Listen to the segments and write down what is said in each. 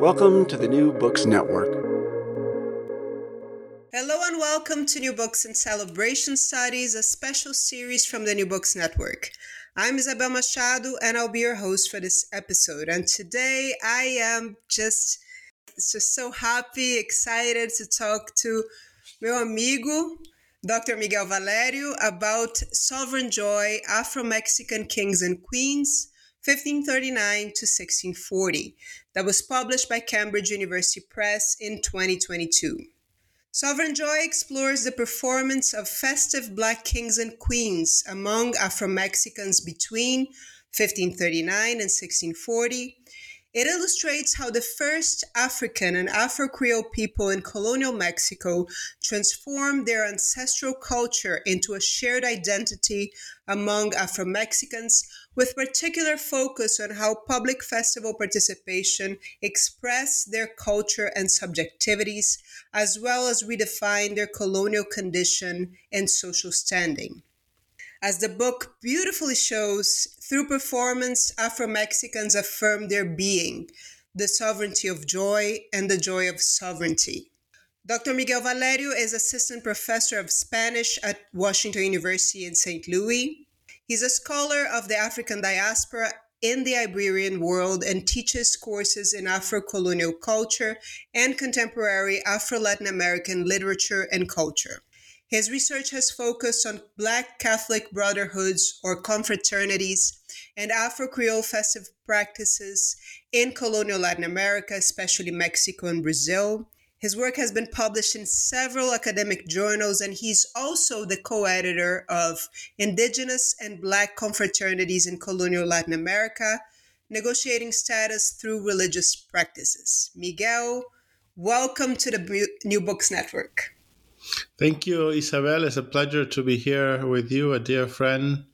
Welcome to the New Books Network. Hello and welcome to New Books in Celebration Studies, a special series from the New Books Network. I'm Isabel Machado and I'll be your host for this episode. And today I am just, just so happy, excited to talk to meu amigo, Dr. Miguel Valério, about Sovereign Joy Afro Mexican Kings and Queens, 1539 to 1640, that was published by Cambridge University Press in 2022. Sovereign Joy explores the performance of festive Black kings and queens among Afro Mexicans between 1539 and 1640. It illustrates how the first African and Afro Creole people in colonial Mexico transformed their ancestral culture into a shared identity among Afro Mexicans, with particular focus on how public festival participation expressed their culture and subjectivities, as well as redefine their colonial condition and social standing. As the book beautifully shows, through performance, Afro Mexicans affirm their being, the sovereignty of joy, and the joy of sovereignty. Dr. Miguel Valério is assistant professor of Spanish at Washington University in St. Louis. He's a scholar of the African diaspora in the Iberian world and teaches courses in Afro colonial culture and contemporary Afro Latin American literature and culture. His research has focused on Black Catholic brotherhoods or confraternities and Afro Creole festive practices in colonial Latin America, especially Mexico and Brazil. His work has been published in several academic journals, and he's also the co editor of Indigenous and Black Confraternities in Colonial Latin America Negotiating Status Through Religious Practices. Miguel, welcome to the New Books Network. Thank you, Isabel. It's a pleasure to be here with you, a dear friend.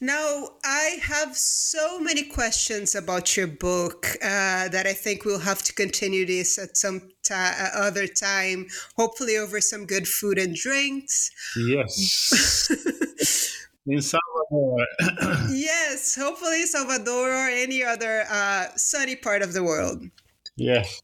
Now, I have so many questions about your book uh, that I think we'll have to continue this at some ta- uh, other time, hopefully over some good food and drinks. Yes. In Salvador. yes, hopefully Salvador or any other uh, sunny part of the world. Yes.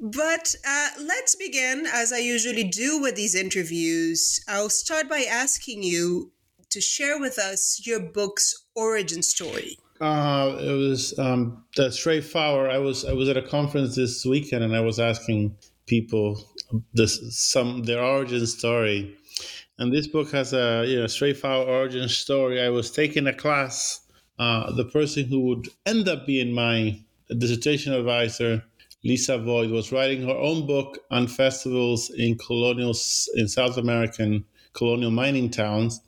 But uh, let's begin, as I usually do with these interviews. I'll start by asking you to share with us your book's origin story. Uh, it was um, that Flower. I was I was at a conference this weekend, and I was asking people this some their origin story. And this book has a you know Flower origin story. I was taking a class. Uh, the person who would end up being my dissertation advisor Lisa Voigt was writing her own book on festivals in colonial in South American colonial mining towns,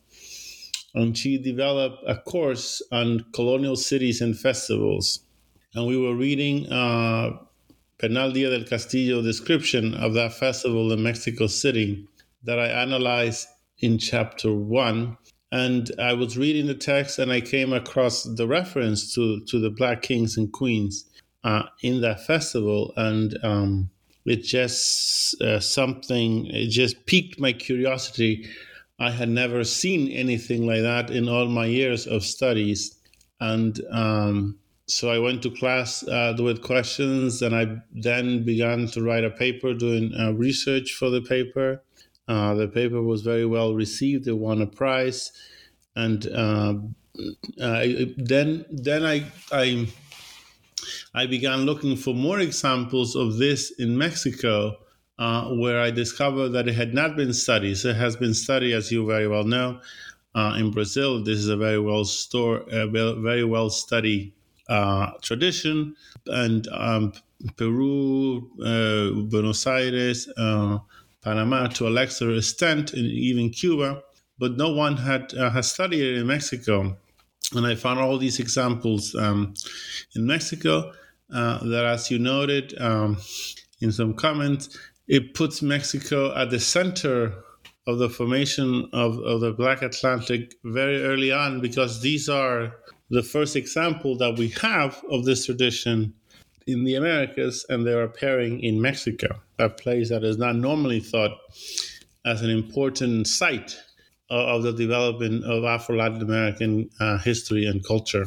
and she developed a course on colonial cities and festivals. And we were reading uh, Bernal Díaz del Castillo description of that festival in Mexico City that I analyzed in chapter one. And I was reading the text and I came across the reference to, to the Black Kings and Queens uh, in that festival, and um, it just uh, something. It just piqued my curiosity. I had never seen anything like that in all my years of studies, and um, so I went to class uh, with questions, and I then began to write a paper, doing uh, research for the paper. Uh, the paper was very well received; it won a prize, and uh, then then I I I began looking for more examples of this in Mexico, uh, where I discovered that it had not been studied. So it has been studied, as you very well know, uh, in Brazil. This is a very well store, very well studied uh, tradition, and um, Peru, uh, Buenos Aires, uh, Panama, to a lesser extent, and even Cuba. But no one had has studied it in Mexico and I found all these examples um, in Mexico uh, that, as you noted um, in some comments, it puts Mexico at the center of the formation of, of the Black Atlantic very early on because these are the first example that we have of this tradition in the Americas, and they are appearing in Mexico, a place that is not normally thought as an important site of the development of Afro Latin American uh, history and culture.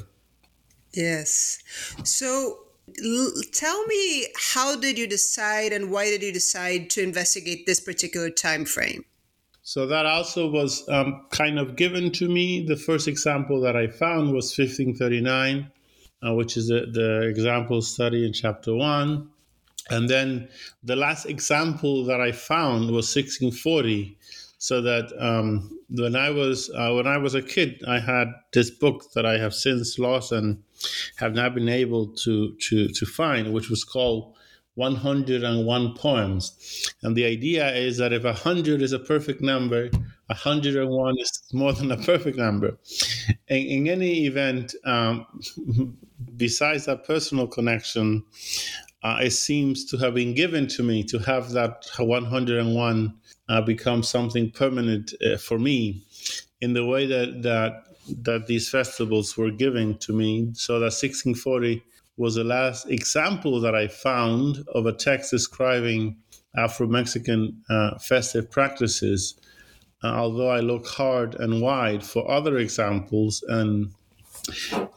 Yes. So l- tell me, how did you decide and why did you decide to investigate this particular time frame? So that also was um, kind of given to me. The first example that I found was 1539, uh, which is the, the example study in chapter one. And then the last example that I found was 1640, so that um, when I was uh, when I was a kid, I had this book that I have since lost and have not been able to to to find, which was called 101 poems. And the idea is that if 100 is a perfect number, 101 is more than a perfect number. In, in any event, um, besides that personal connection, uh, it seems to have been given to me to have that 101 uh, become something permanent uh, for me in the way that that that these festivals were given to me. So that 1640 was the last example that I found of a text describing Afro Mexican uh, festive practices. Uh, although I look hard and wide for other examples, and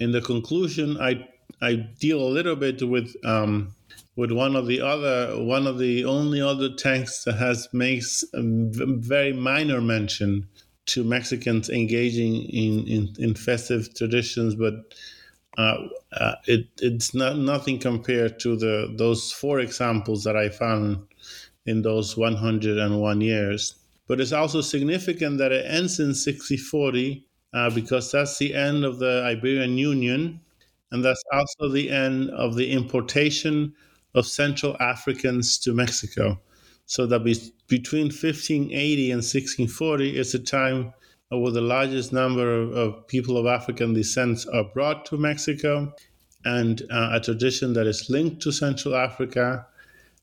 in the conclusion, I I deal a little bit with um, with one of the other one of the only other texts that has makes a very minor mention to Mexicans engaging in, in, in festive traditions, but uh, uh, it, it's not nothing compared to the those four examples that I found in those 101 years. But it's also significant that it ends in 6040 uh, because that's the end of the Iberian Union, and that's also the end of the importation of Central Africans to Mexico. So that be, between 1580 and 1640 is the time where the largest number of, of people of African descent are brought to Mexico, and uh, a tradition that is linked to Central Africa,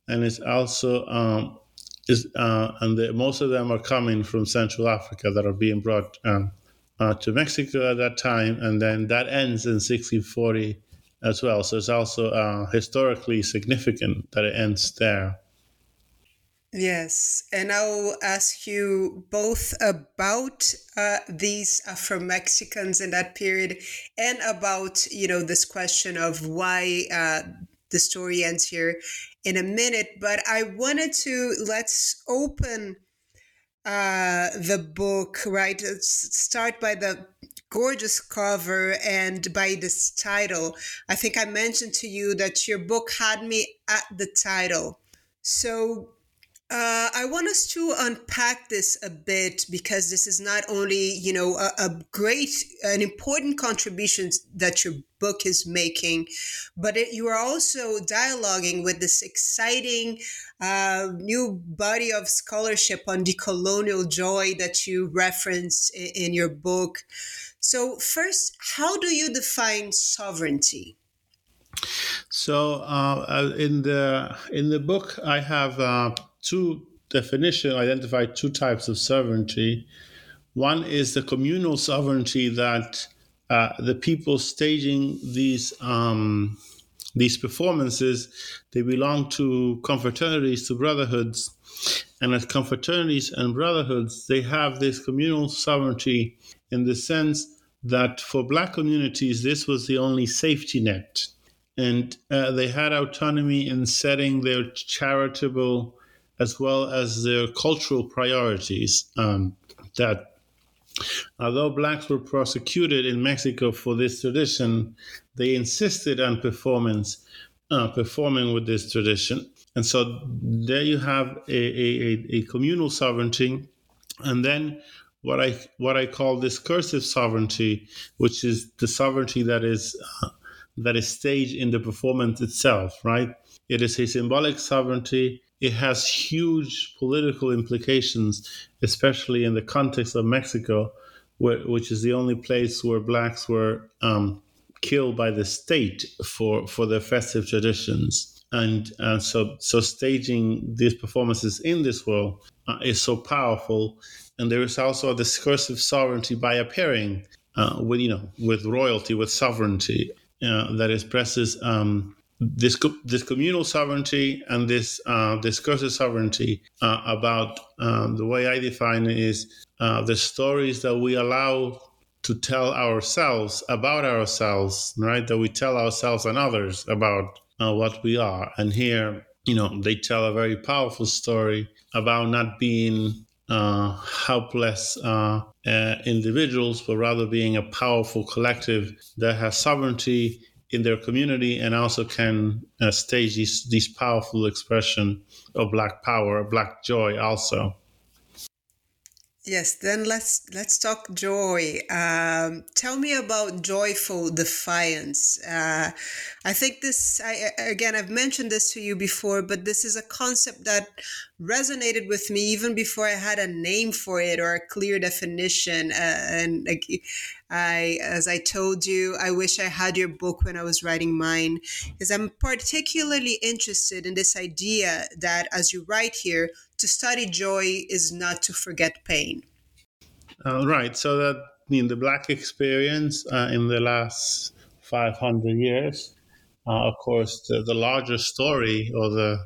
and is also um, is uh, and the, most of them are coming from Central Africa that are being brought um, uh, to Mexico at that time, and then that ends in 1640 as well. So it's also uh, historically significant that it ends there. Yes, and I'll ask you both about uh, these Afro Mexicans in that period, and about you know this question of why uh, the story ends here in a minute. But I wanted to let's open uh, the book right. Start by the gorgeous cover and by this title. I think I mentioned to you that your book had me at the title. So uh, I want us to unpack this a bit because this is not only, you know, a, a, great, an important contribution that your book is making, but it, you are also dialoguing with this exciting uh, new body of scholarship on decolonial joy that you reference in, in your book. So, first, how do you define sovereignty? So, uh, uh in the in the book, I have uh, two definitions, identify two types of sovereignty. One is the communal sovereignty that uh, the people staging these um, these performances, they belong to confraternities, to brotherhoods. And as confraternities and brotherhoods, they have this communal sovereignty in the sense that for Black communities, this was the only safety net. And uh, they had autonomy in setting their charitable as well as their cultural priorities. Um, that although blacks were prosecuted in Mexico for this tradition, they insisted on performance, uh, performing with this tradition. And so there you have a, a, a communal sovereignty. And then what I what I call discursive sovereignty, which is the sovereignty that is uh, that is staged in the performance itself. Right? It is a symbolic sovereignty. It has huge political implications, especially in the context of Mexico, where, which is the only place where blacks were um, killed by the state for for their festive traditions. And, and so, so staging these performances in this world uh, is so powerful and there is also a discursive sovereignty by appearing uh, with you know with royalty, with sovereignty uh, that expresses um, this this communal sovereignty and this uh, discursive sovereignty uh, about um, the way I define it is uh, the stories that we allow to tell ourselves about ourselves, right? That we tell ourselves and others about uh, what we are. And here, you know, they tell a very powerful story about not being uh, helpless uh, individuals, but rather being a powerful collective that has sovereignty in their community and also can uh, stage these powerful expression of black power, black joy also. Yes, then let's let's talk joy. Um, tell me about joyful defiance. Uh, I think this. I, again, I've mentioned this to you before, but this is a concept that resonated with me even before I had a name for it or a clear definition. Uh, and I, as I told you, I wish I had your book when I was writing mine, because I'm particularly interested in this idea that, as you write here, to study joy is not to forget pain. Uh, right. So that in the Black experience uh, in the last 500 years, uh, of course, the, the, larger story or the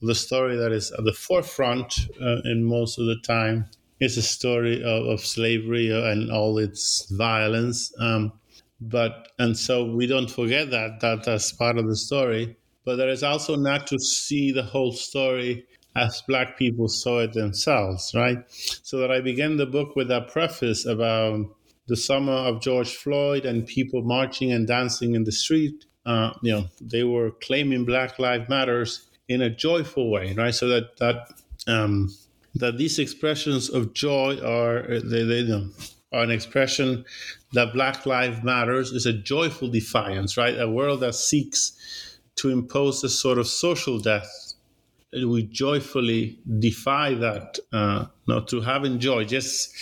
the story that is at the forefront uh, in most of the time is a story of, of slavery and all its violence. Um, but and so we don't forget that that that's part of the story. But there is also not to see the whole story as black people saw it themselves, right? So that I began the book with a preface about the summer of George Floyd and people marching and dancing in the street. Uh, you know, they were claiming Black Lives Matters in a joyful way, right? So that that um, that these expressions of joy are they, they you know, are an expression that Black Lives Matters is a joyful defiance, right? A world that seeks to impose a sort of social death we joyfully defy that. Uh, not to have enjoy, just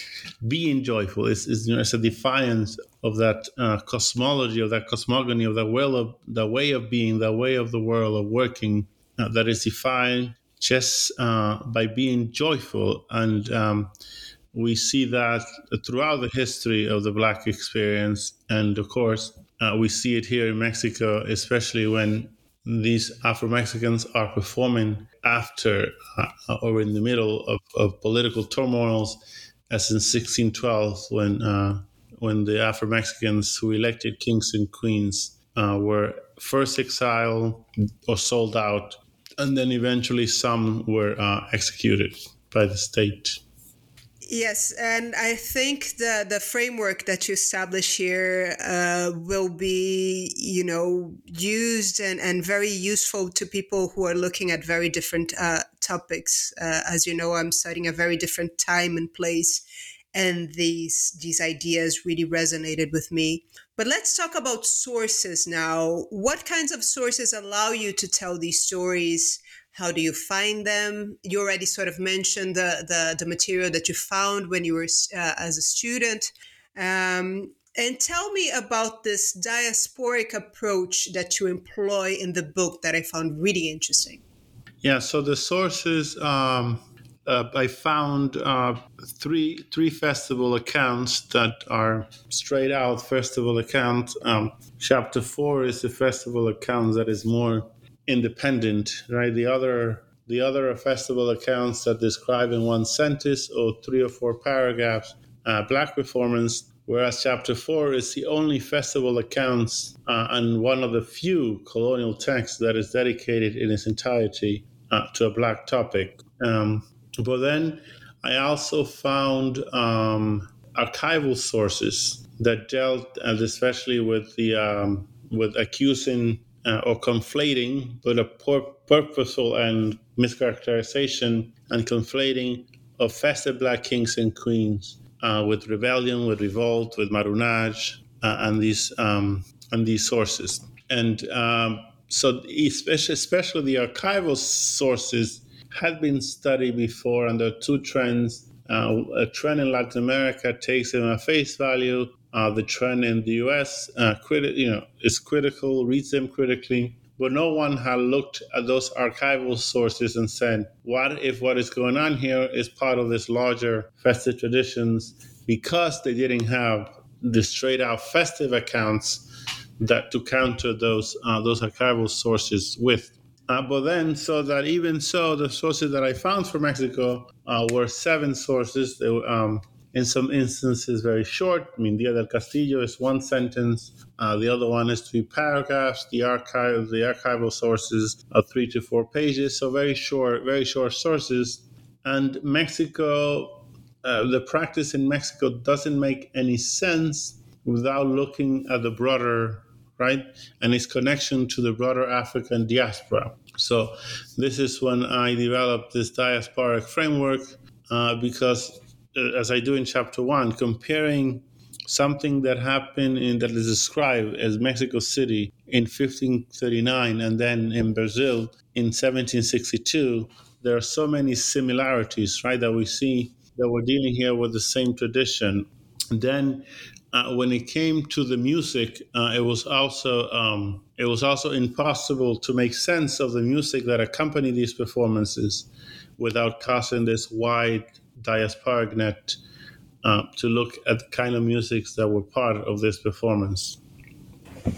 being joyful is, is you know, it's a defiance of that uh, cosmology, of that cosmogony, of the will of the way of being, the way of the world of working uh, that is defined just uh, by being joyful. And um, we see that throughout the history of the Black experience, and of course. Uh, we see it here in Mexico, especially when these Afro Mexicans are performing after uh, or in the middle of, of political turmoils, as in 1612 when uh, when the Afro Mexicans who elected kings and queens uh, were first exiled or sold out, and then eventually some were uh, executed by the state. Yes, and I think the the framework that you establish here uh, will be, you know, used and, and very useful to people who are looking at very different uh, topics. Uh, as you know, I'm studying a very different time and place, and these these ideas really resonated with me. But let's talk about sources now. What kinds of sources allow you to tell these stories? How do you find them? You already sort of mentioned the the, the material that you found when you were uh, as a student. Um, and tell me about this diasporic approach that you employ in the book that I found really interesting. Yeah, so the sources, um, uh, I found uh, three three festival accounts that are straight out festival accounts. Um, chapter four is the festival account that is more independent, right? The other the other festival accounts that describe in one sentence or three or four paragraphs uh, black performance whereas chapter 4 is the only festival accounts uh, and one of the few colonial texts that is dedicated in its entirety uh, to a black topic. Um, but then I also found um, archival sources that dealt, especially with the um, with accusing uh, or conflating, but a pur- purposeful and mischaracterization and conflating of festive black kings and queens uh, with rebellion, with revolt, with marronage, uh, and these um, and these sources. And um, so, especially, especially the archival sources had been studied before, and there are two trends. Uh, a trend in Latin America takes them at face value. Uh, the trend in the U.S. Uh, criti- you know, is critical, reads them critically, but no one had looked at those archival sources and said, what if what is going on here is part of this larger festive traditions because they didn't have the straight out festive accounts that to counter those uh, those archival sources with. Uh, but then, so that even so, the sources that I found for Mexico uh, were seven sources. They um, in some instances very short. I mean, Díaz del Castillo is one sentence. Uh, the other one is three paragraphs. The archive, the archival sources are three to four pages. So very short, very short sources. And Mexico, uh, the practice in Mexico doesn't make any sense without looking at the broader right and its connection to the broader African diaspora. So this is when I developed this diasporic framework uh, because uh, as I do in chapter one, comparing something that happened in that is described as Mexico City in 1539 and then in Brazil in 1762, there are so many similarities, right, that we see that we're dealing here with the same tradition. then uh, when it came to the music, uh, it was also um, it was also impossible to make sense of the music that accompanied these performances without casting this wide diasporic uh, to look at the kind of musics that were part of this performance.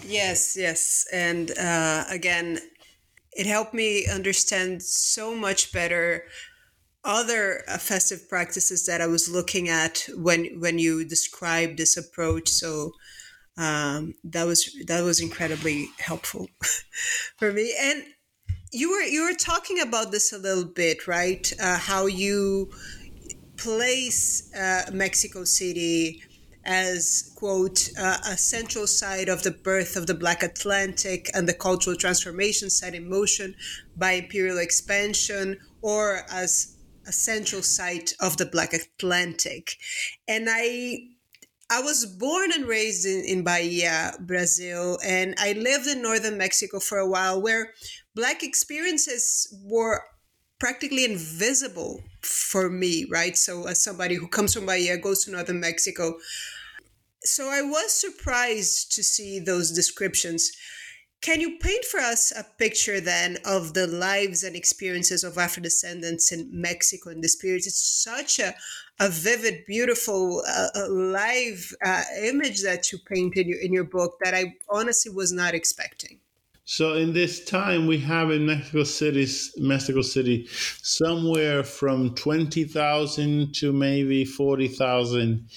Yes, yes. And uh, again, it helped me understand so much better other uh, festive practices that I was looking at when when you described this approach. So um, that was that was incredibly helpful for me. And you were you were talking about this a little bit, right? Uh, how you place uh, Mexico City as, quote, uh, a central site of the birth of the Black Atlantic and the cultural transformation set in motion by imperial expansion, or as a central site of the Black Atlantic. And I I was born and raised in, in Bahia, Brazil, and I lived in northern Mexico for a while where Black experiences were practically invisible for me, right? So, as somebody who comes from Bahia, goes to northern Mexico. So, I was surprised to see those descriptions. Can you paint for us a picture then of the lives and experiences of Afro descendants in Mexico in this period? It's such a, a vivid, beautiful, uh, live uh, image that you paint in your, in your book that I honestly was not expecting. So in this time, we have in Mexico City, Mexico City, somewhere from twenty thousand to maybe forty thousand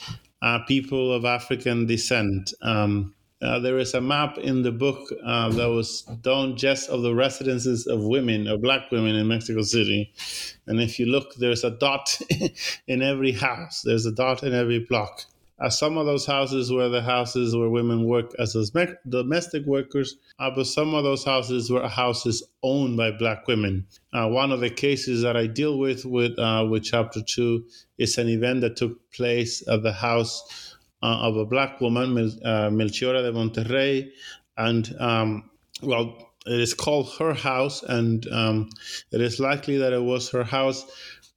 uh, people of African descent. Um, uh, there is a map in the book uh, that was done just of the residences of women, of black women in Mexico City. And if you look, there's a dot in every house, there's a dot in every block. Uh, some of those houses were the houses where women work as domestic workers, uh, but some of those houses were houses owned by black women. Uh, one of the cases that I deal with with uh, with chapter two is an event that took place at the house uh, of a black woman, uh, Melchiora de Monterrey, and um, well, it is called her house, and um, it is likely that it was her house,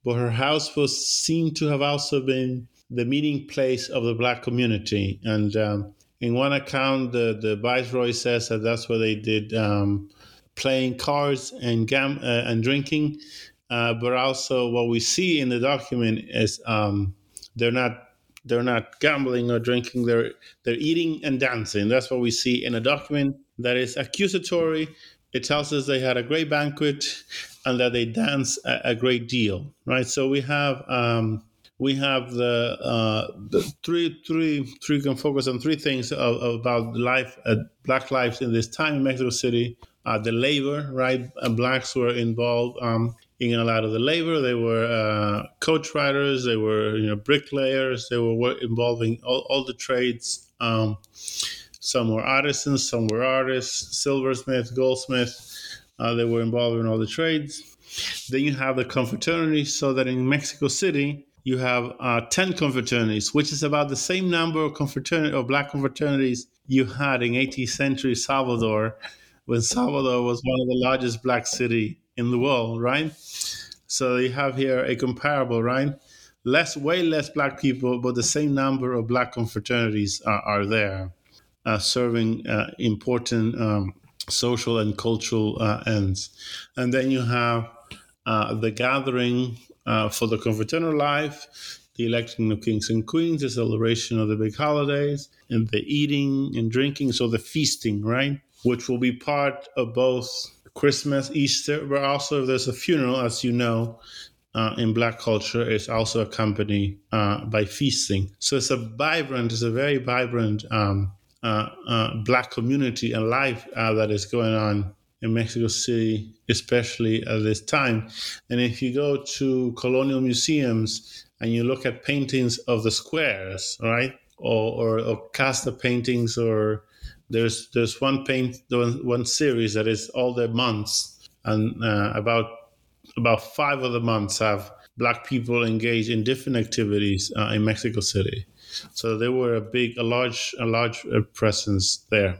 but her house was seen to have also been the meeting place of the black community. And um, in one account, the, the viceroy says that that's where they did um, playing cards and gam- uh, and drinking. uh, but also what we see in the document is um, they're not they're not gambling or drinking they're they're eating and dancing that's what we see in a document that is accusatory it tells us they had a great banquet and that they dance a, a great deal right so we have um, we have the, uh, the three three three can focus on three things of, about life uh, black lives in this time in mexico city uh, the labor right and blacks were involved um, in a lot of the labor. They were uh, coach riders, they were you know bricklayers, they were involving all, all the trades. Um, some were artisans, some were artists, silversmith, goldsmith. Uh, they were involved in all the trades. Then you have the confraternities, so that in Mexico City you have uh, 10 confraternities, which is about the same number of confraternity or black confraternities you had in 18th century Salvador, when Salvador was one of the largest black city in the world, right? So you have here a comparable, right? Less, way less black people, but the same number of black confraternities are, are there, uh, serving uh, important um, social and cultural uh, ends. And then you have uh, the gathering uh, for the confraternal life, the electing of kings and queens, the celebration of the big holidays, and the eating and drinking, so the feasting, right? Which will be part of both Christmas, Easter, but also if there's a funeral, as you know, uh, in black culture, it's also accompanied uh, by feasting. So it's a vibrant, it's a very vibrant um, uh, uh black community and life uh, that is going on in Mexico City, especially at this time. And if you go to colonial museums and you look at paintings of the squares, right, or, or, or casta paintings or there's there's one paint one series that is all the months, and uh, about about five of the months have black people engaged in different activities uh, in Mexico City. So there were a big, a large, a large uh, presence there.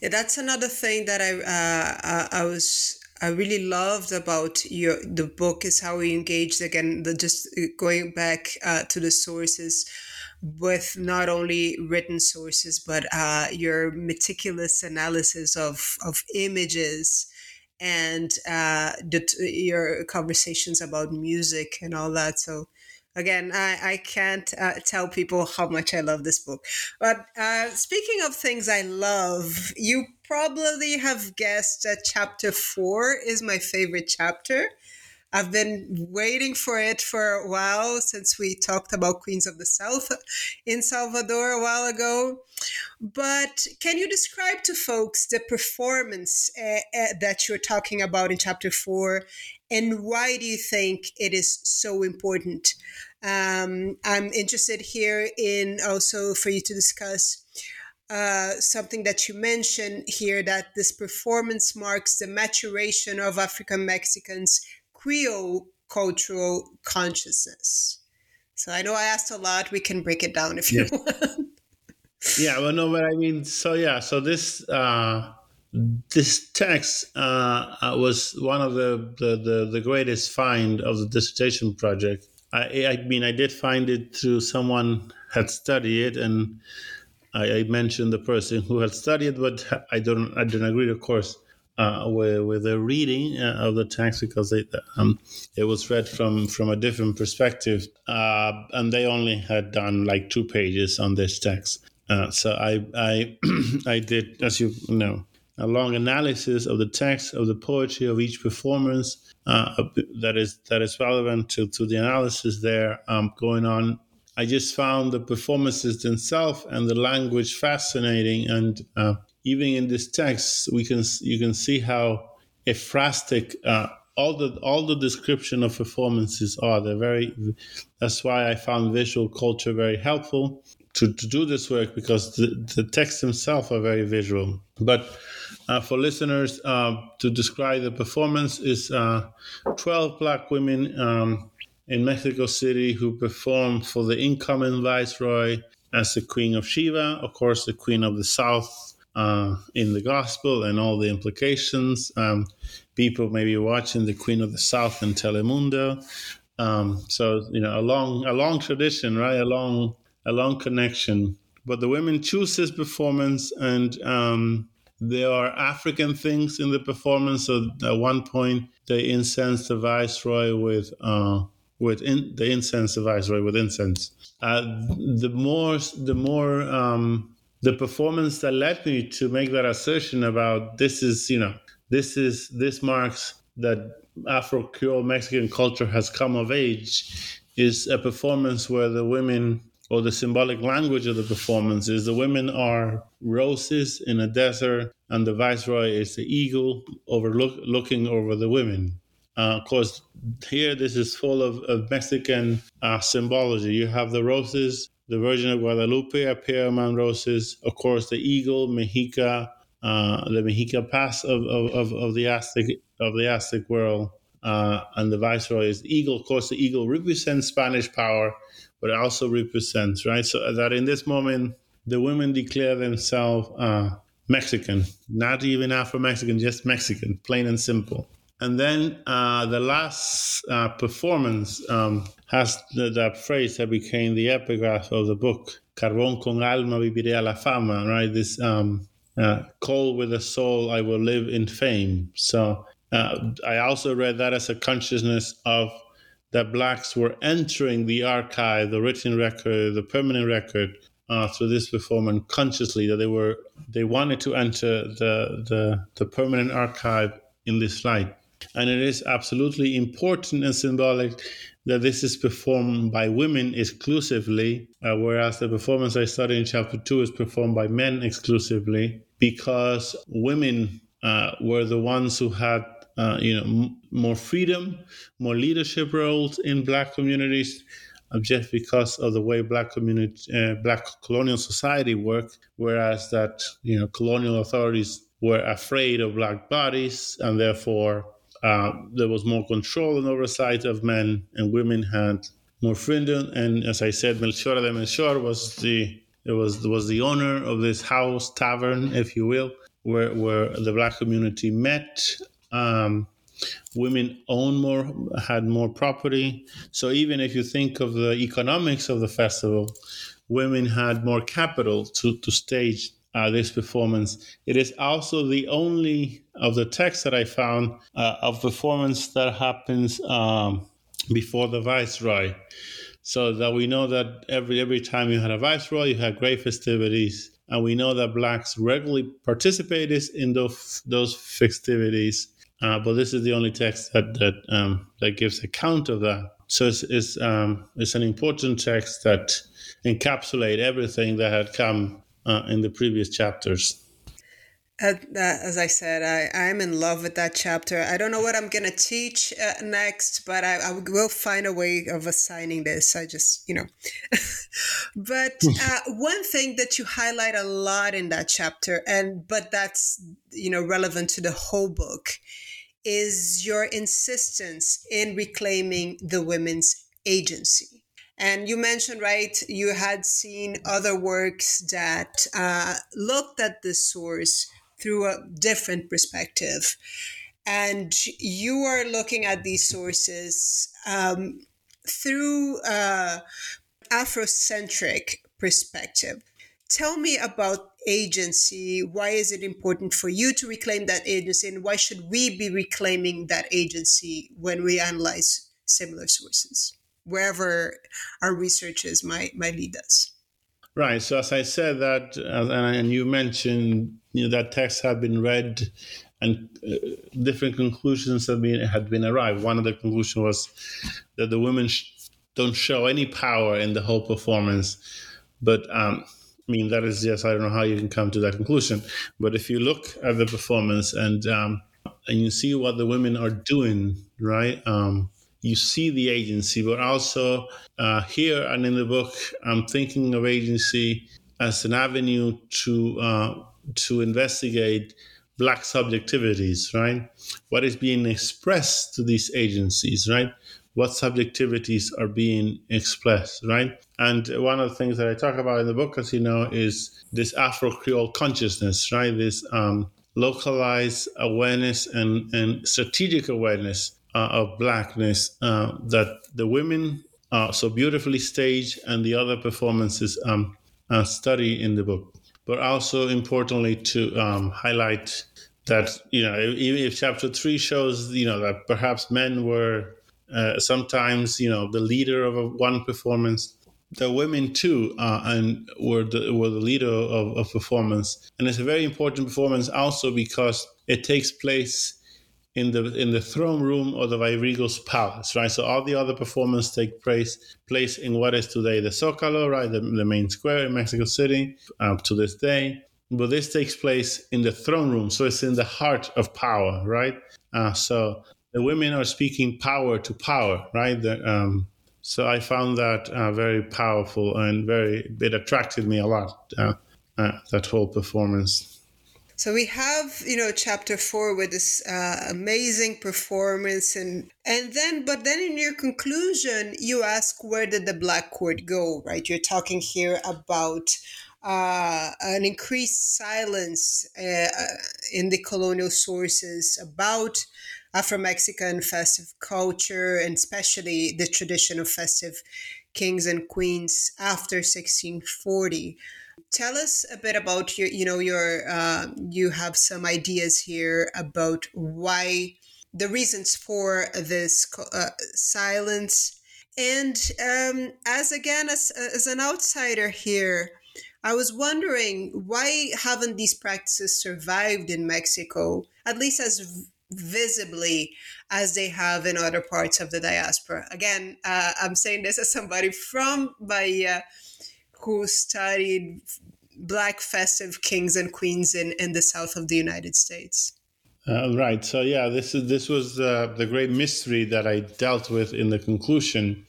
Yeah, that's another thing that I uh, I, was I really loved about your the book is how we engaged again the just uh, going back uh, to the sources with not only written sources but uh, your meticulous analysis of of images and uh, the, your conversations about music and all that. So again, I, I can't uh, tell people how much I love this book. But uh, speaking of things I love, you probably have guessed that chapter four is my favorite chapter. I've been waiting for it for a while since we talked about Queens of the South in Salvador a while ago. But can you describe to folks the performance uh, uh, that you're talking about in chapter four and why do you think it is so important? Um, I'm interested here in also for you to discuss uh, something that you mentioned here that this performance marks the maturation of African Mexicans' Creole cultural consciousness. So I know I asked a lot. We can break it down if yes. you want. yeah, well, no, but I mean, so yeah, so this uh, this text uh, uh was one of the, the, the the greatest find of the dissertation project I, I mean, I did find it through someone had studied it, and I, I mentioned the person who had studied, but I don't, I didn't agree, of course, uh, with, with the reading uh, of the text because it, um, it was read from from a different perspective, uh, and they only had done like two pages on this text. Uh, so I I I did, as you know, a long analysis of the text of the poetry of each performance uh, that is that is relevant to, to the analysis there um, going on. I just found the performances themselves and the language fascinating, and uh, even in this text, we can you can see how ekphrastic uh, all the all the description of performances are. They're very. That's why I found visual culture very helpful to, to do this work because the, the texts themselves are very visual. But uh, for listeners, uh, to describe the performance is uh, 12 black women um, in Mexico City who perform for the incoming viceroy as the Queen of Sheba, of course, the Queen of the South uh, in the Gospel and all the implications. Um, people may be watching the Queen of the South in Telemundo. Um, so you know, a long, a long tradition, right? A long a long connection. But the women choose this performance, and um, there are African things in the performance. So at one point, they incense the viceroy with uh, with in, they incense the viceroy with incense. Uh, the more the more um, the performance that led me to make that assertion about this is you know this is this marks that Afro Creole Mexican culture has come of age is a performance where the women or the symbolic language of the performance is the women are roses in a desert and the viceroy is the eagle overlook looking over the women. Uh, of course here this is full of, of mexican uh, symbology. You have the roses the virgin of guadalupe appear among roses of course the eagle mexica uh, the mexica pass of, of, of, the aztec of the aztec world uh, and the viceroy is the eagle. Of course the eagle represents spanish power but it also represents, right? So that in this moment, the women declare themselves uh, Mexican, not even Afro Mexican, just Mexican, plain and simple. And then uh, the last uh, performance um, has the, that phrase that became the epigraph of the book, Carbón con alma viviré a la fama, right? This um, uh, coal with a soul, I will live in fame. So uh, I also read that as a consciousness of that blacks were entering the archive, the written record, the permanent record uh, through this performance consciously that they were they wanted to enter the the, the permanent archive in this light. And it is absolutely important and symbolic that this is performed by women exclusively, uh, whereas the performance I studied in chapter two is performed by men exclusively, because women uh, were the ones who had uh, you know, m- more freedom, more leadership roles in Black communities, just because of the way Black community, uh, Black colonial society worked. Whereas that you know, colonial authorities were afraid of Black bodies, and therefore uh, there was more control and oversight of men, and women had more freedom. And as I said, Melchor de Melchor was the it was was the owner of this house tavern, if you will, where where the Black community met um, women own more, had more property. So even if you think of the economics of the festival, women had more capital to, to stage uh, this performance. It is also the only of the texts that I found uh, of performance that happens um, before the viceroy. So that we know that every every time you had a viceroy, you had great festivities, and we know that blacks regularly participated in those those festivities uh, but this is the only text that that um, that gives account of that. So it's it's, um, it's an important text that encapsulate everything that had come uh, in the previous chapters. Uh, as I said, I, I'm in love with that chapter. I don't know what I'm going to teach uh, next, but I, I, will find a way of assigning this. I just, you know. but uh, one thing that you highlight a lot in that chapter, and but that's, you know, relevant to the whole book, is your insistence in reclaiming the women's agency. And you mentioned, right, you had seen other works that uh, looked at the source through a different perspective. And you are looking at these sources um, through uh, Afrocentric perspective. Tell me about agency. Why is it important for you to reclaim that agency, and why should we be reclaiming that agency when we analyze similar sources, wherever our researches might might lead us? Right. So as I said that, and you mentioned, you know, that texts have been read, and uh, different conclusions had been had been arrived. One of the conclusions was that the women sh- don't show any power in the whole performance, but um, I mean, that is just, I don't know how you can come to that conclusion. But if you look at the performance and, um, and you see what the women are doing, right? Um, you see the agency, but also uh, here and in the book, I'm thinking of agency as an avenue to uh, to investigate black subjectivities, right? What is being expressed to these agencies, right? what subjectivities are being expressed, right? And one of the things that I talk about in the book, as you know, is this Afro Creole consciousness, right? This um, localized awareness and, and strategic awareness uh, of Blackness uh, that the women uh, so beautifully stage and the other performances um, uh, study in the book. But also importantly to um, highlight that, you know, even if chapter three shows, you know, that perhaps men were uh, sometimes, you know, the leader of a, one performance. The women too, uh, and were the were the leader of, of performance, and it's a very important performance also because it takes place in the in the throne room of the Virgil's palace, right? So all the other performances take place place in what is today the Zocalo, right, the, the main square in Mexico City, uh, to this day. But this takes place in the throne room, so it's in the heart of power, right? Uh, so the women are speaking power to power, right? The, um, so I found that uh, very powerful and very it attracted me a lot. Uh, uh, that whole performance. So we have, you know, chapter four with this uh, amazing performance, and and then, but then in your conclusion, you ask where did the Black Court go? Right? You're talking here about uh, an increased silence uh, in the colonial sources about Afro Mexican festive culture, and especially the tradition of festive kings and queens after 1640. Tell us a bit about your, you know, your, uh, you have some ideas here about why the reasons for this uh, silence. And um, as again, as, as an outsider here, I was wondering why haven't these practices survived in Mexico, at least as visibly as they have in other parts of the diaspora. Again, uh, I'm saying this as somebody from Bahia who studied Black festive kings and queens in, in the south of the United States. Uh, right. So yeah, this is this was uh, the great mystery that I dealt with in the conclusion,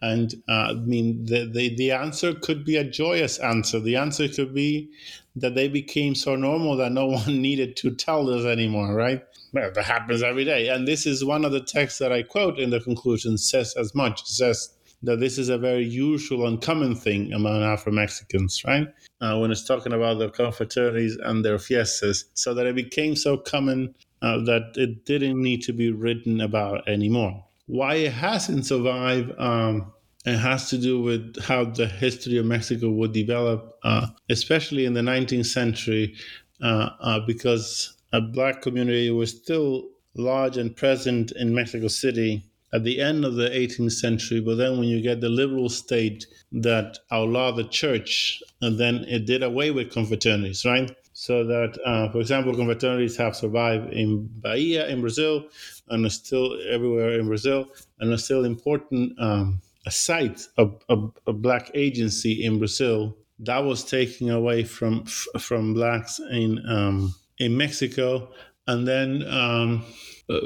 and uh, I mean the, the the answer could be a joyous answer. The answer could be that they became so normal that no one needed to tell us anymore. Right well, that happens every day. And this is one of the texts that I quote in the conclusion says as much. Says that this is a very usual and common thing among Afro Mexicans, right? Uh, when it's talking about their confraternities and their fiestas, so that it became so common uh, that it didn't need to be written about anymore. Why it hasn't survived, um, it has to do with how the history of Mexico would develop, uh, especially in the 19th century, uh, uh, because a black community was still large and present in Mexico City at the end of the 18th century. But then, when you get the liberal state that outlawed the church, and then it did away with confraternities, right? So that, uh, for example, confraternities have survived in Bahia in Brazil, and are still everywhere in Brazil, and are still important. Um, a site of, of, of black agency in Brazil that was taken away from from blacks in um, in Mexico, and then um, uh,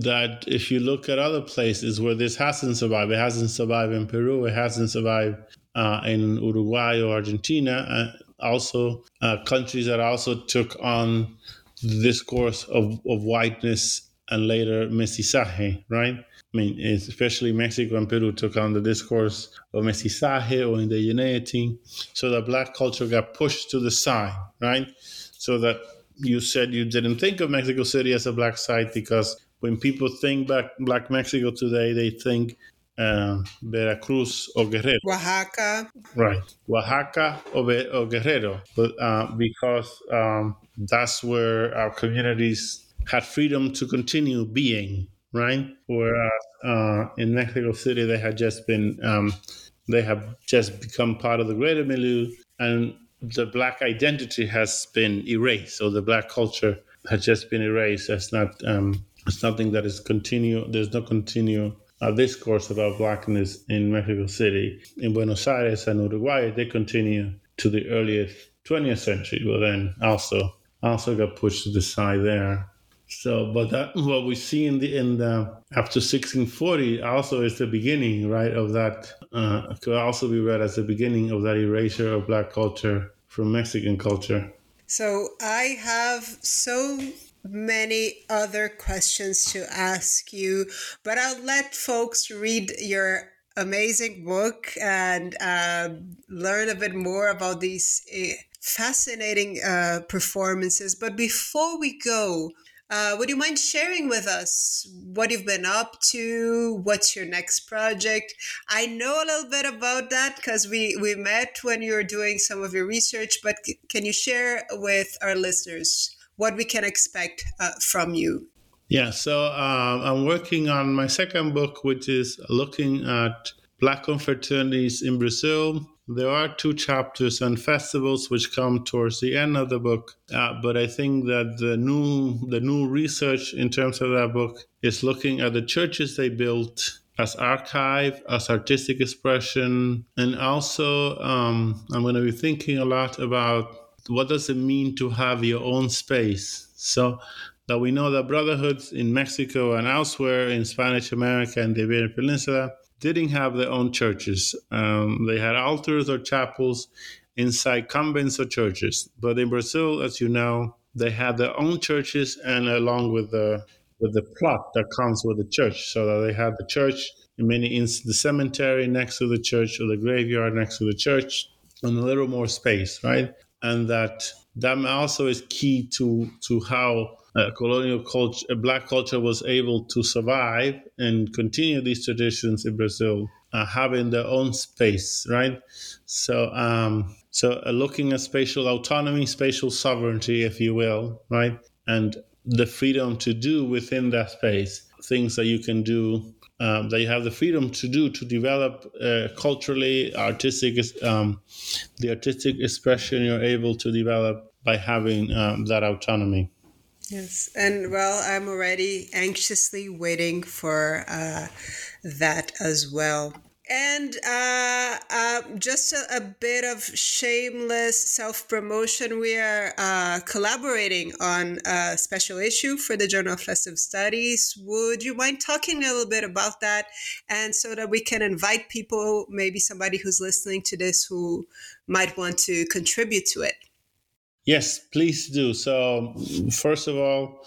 that if you look at other places where this hasn't survived, it hasn't survived in Peru, it hasn't survived uh, in Uruguay or Argentina, uh, also uh, countries that also took on the discourse of, of whiteness and later mestizaje, right? I mean, especially Mexico and Peru took on the discourse of mestizaje or indigeneity, so that black culture got pushed to the side, right? So that you said you didn't think of Mexico City as a black site because when people think back Black Mexico today, they think uh, Veracruz or Guerrero. Oaxaca. Right. Oaxaca or, or Guerrero, but, uh, because um, that's where our communities had freedom to continue being, right? Whereas uh, in Mexico City, they had just been, um, they have just become part of the greater milieu, and the black identity has been erased, or the black culture has just been erased. That's not um, something that is continue. There's no continue uh, discourse about blackness in Mexico City. In Buenos Aires and Uruguay, they continue to the earliest 20th century, but then also also got pushed to the side there. So, but that what we see in the in the after 1640 also is the beginning, right, of that. Uh, could also be read as the beginning of that erasure of black culture from Mexican culture. So I have so many other questions to ask you, but I'll let folks read your amazing book and uh, learn a bit more about these uh, fascinating uh, performances. But before we go, uh, would you mind sharing with us what you've been up to? What's your next project? I know a little bit about that because we, we met when you were doing some of your research, but c- can you share with our listeners what we can expect uh, from you? Yeah, so um, I'm working on my second book, which is looking at Black confraternities in Brazil there are two chapters on festivals which come towards the end of the book, uh, but I think that the new the new research in terms of that book is looking at the churches they built as archive, as artistic expression, and also um, I'm going to be thinking a lot about what does it mean to have your own space. So that we know that brotherhoods in Mexico and elsewhere in Spanish America and the Iberian Peninsula didn't have their own churches. Um, they had altars or chapels inside convents or churches. But in Brazil, as you know, they had their own churches and along with the with the plot that comes with the church. So that they had the church in many instances, the cemetery next to the church or the graveyard next to the church, and a little more space, right? And that that also is key to to how uh, colonial culture, black culture was able to survive and continue these traditions in Brazil, uh, having their own space, right? So, um, so uh, looking at spatial autonomy, spatial sovereignty, if you will, right, and the freedom to do within that space things that you can do. Um, that you have the freedom to do to develop uh, culturally artistic um, the artistic expression you're able to develop by having um, that autonomy Yes, and well, I'm already anxiously waiting for uh, that as well. And uh, uh, just a, a, bit of shameless self promotion. We are uh, collaborating on a special issue for the Journal of Festive Studies. Would you mind talking a little bit about that? And so that we can invite people, maybe somebody who's listening to this who might want to contribute to it. Yes, please do. So, first of all,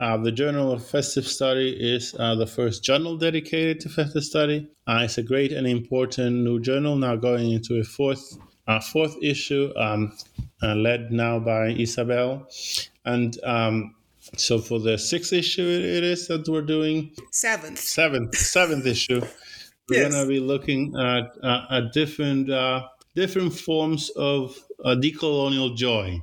uh, the Journal of Festive Study is uh, the first journal dedicated to festive study. Uh, it's a great and important new journal now going into a fourth uh, fourth issue, um, uh, led now by Isabel. And um, so for the sixth issue, it is that we're doing seventh, seventh, seventh issue. We're yes. going to be looking at, uh, at different different forms of decolonial joy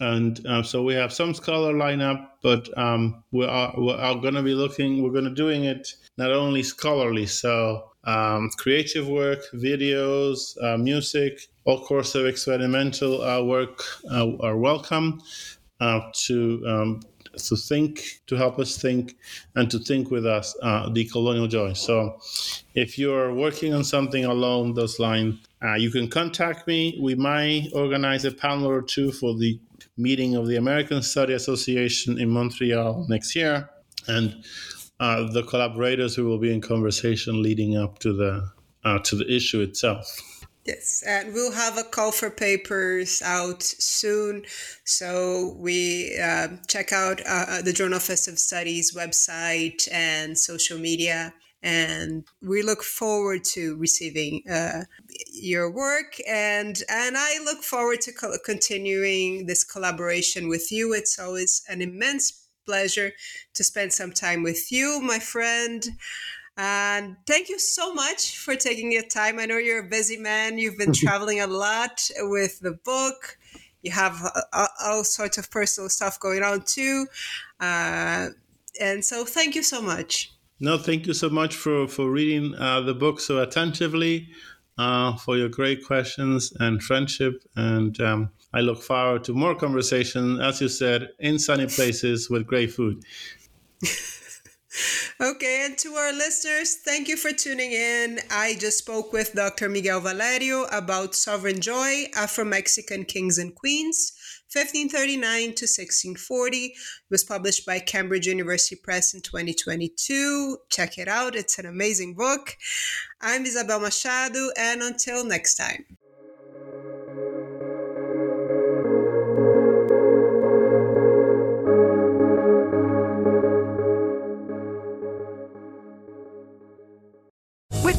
and uh, so we have some scholar lineup, but um, we are, we are going to be looking. We're going to doing it not only scholarly, so um, creative work, videos, uh, music, all sorts of experimental uh, work uh, are welcome uh, to um, to think, to help us think, and to think with us uh, decolonial joy. So, if you're working on something along those lines, you can contact me. We might organize a panel or two for the meeting of the American Study Association in Montreal next year, and uh, the collaborators who will be in conversation leading up to the uh, to the issue itself. Yes, and we'll have a call for papers out soon. So we uh, check out uh, the Journal of Festive Studies website and social media and we look forward to receiving uh, your work and and I look forward to co- continuing this collaboration with you. It's always an immense pleasure to spend some time with you, my friend. And thank you so much for taking your time. I know you're a busy man. You've been traveling a lot with the book. You have uh, all sorts of personal stuff going on too. Uh, and so thank you so much. No, thank you so much for, for reading uh, the book so attentively, uh, for your great questions and friendship. And um, I look forward to more conversation, as you said, in sunny places with great food. okay, and to our listeners, thank you for tuning in. I just spoke with Dr. Miguel Valerio about Sovereign Joy, Afro Mexican Kings and Queens. 1539 to 1640. It was published by Cambridge University Press in 2022. Check it out, it's an amazing book. I'm Isabel Machado, and until next time.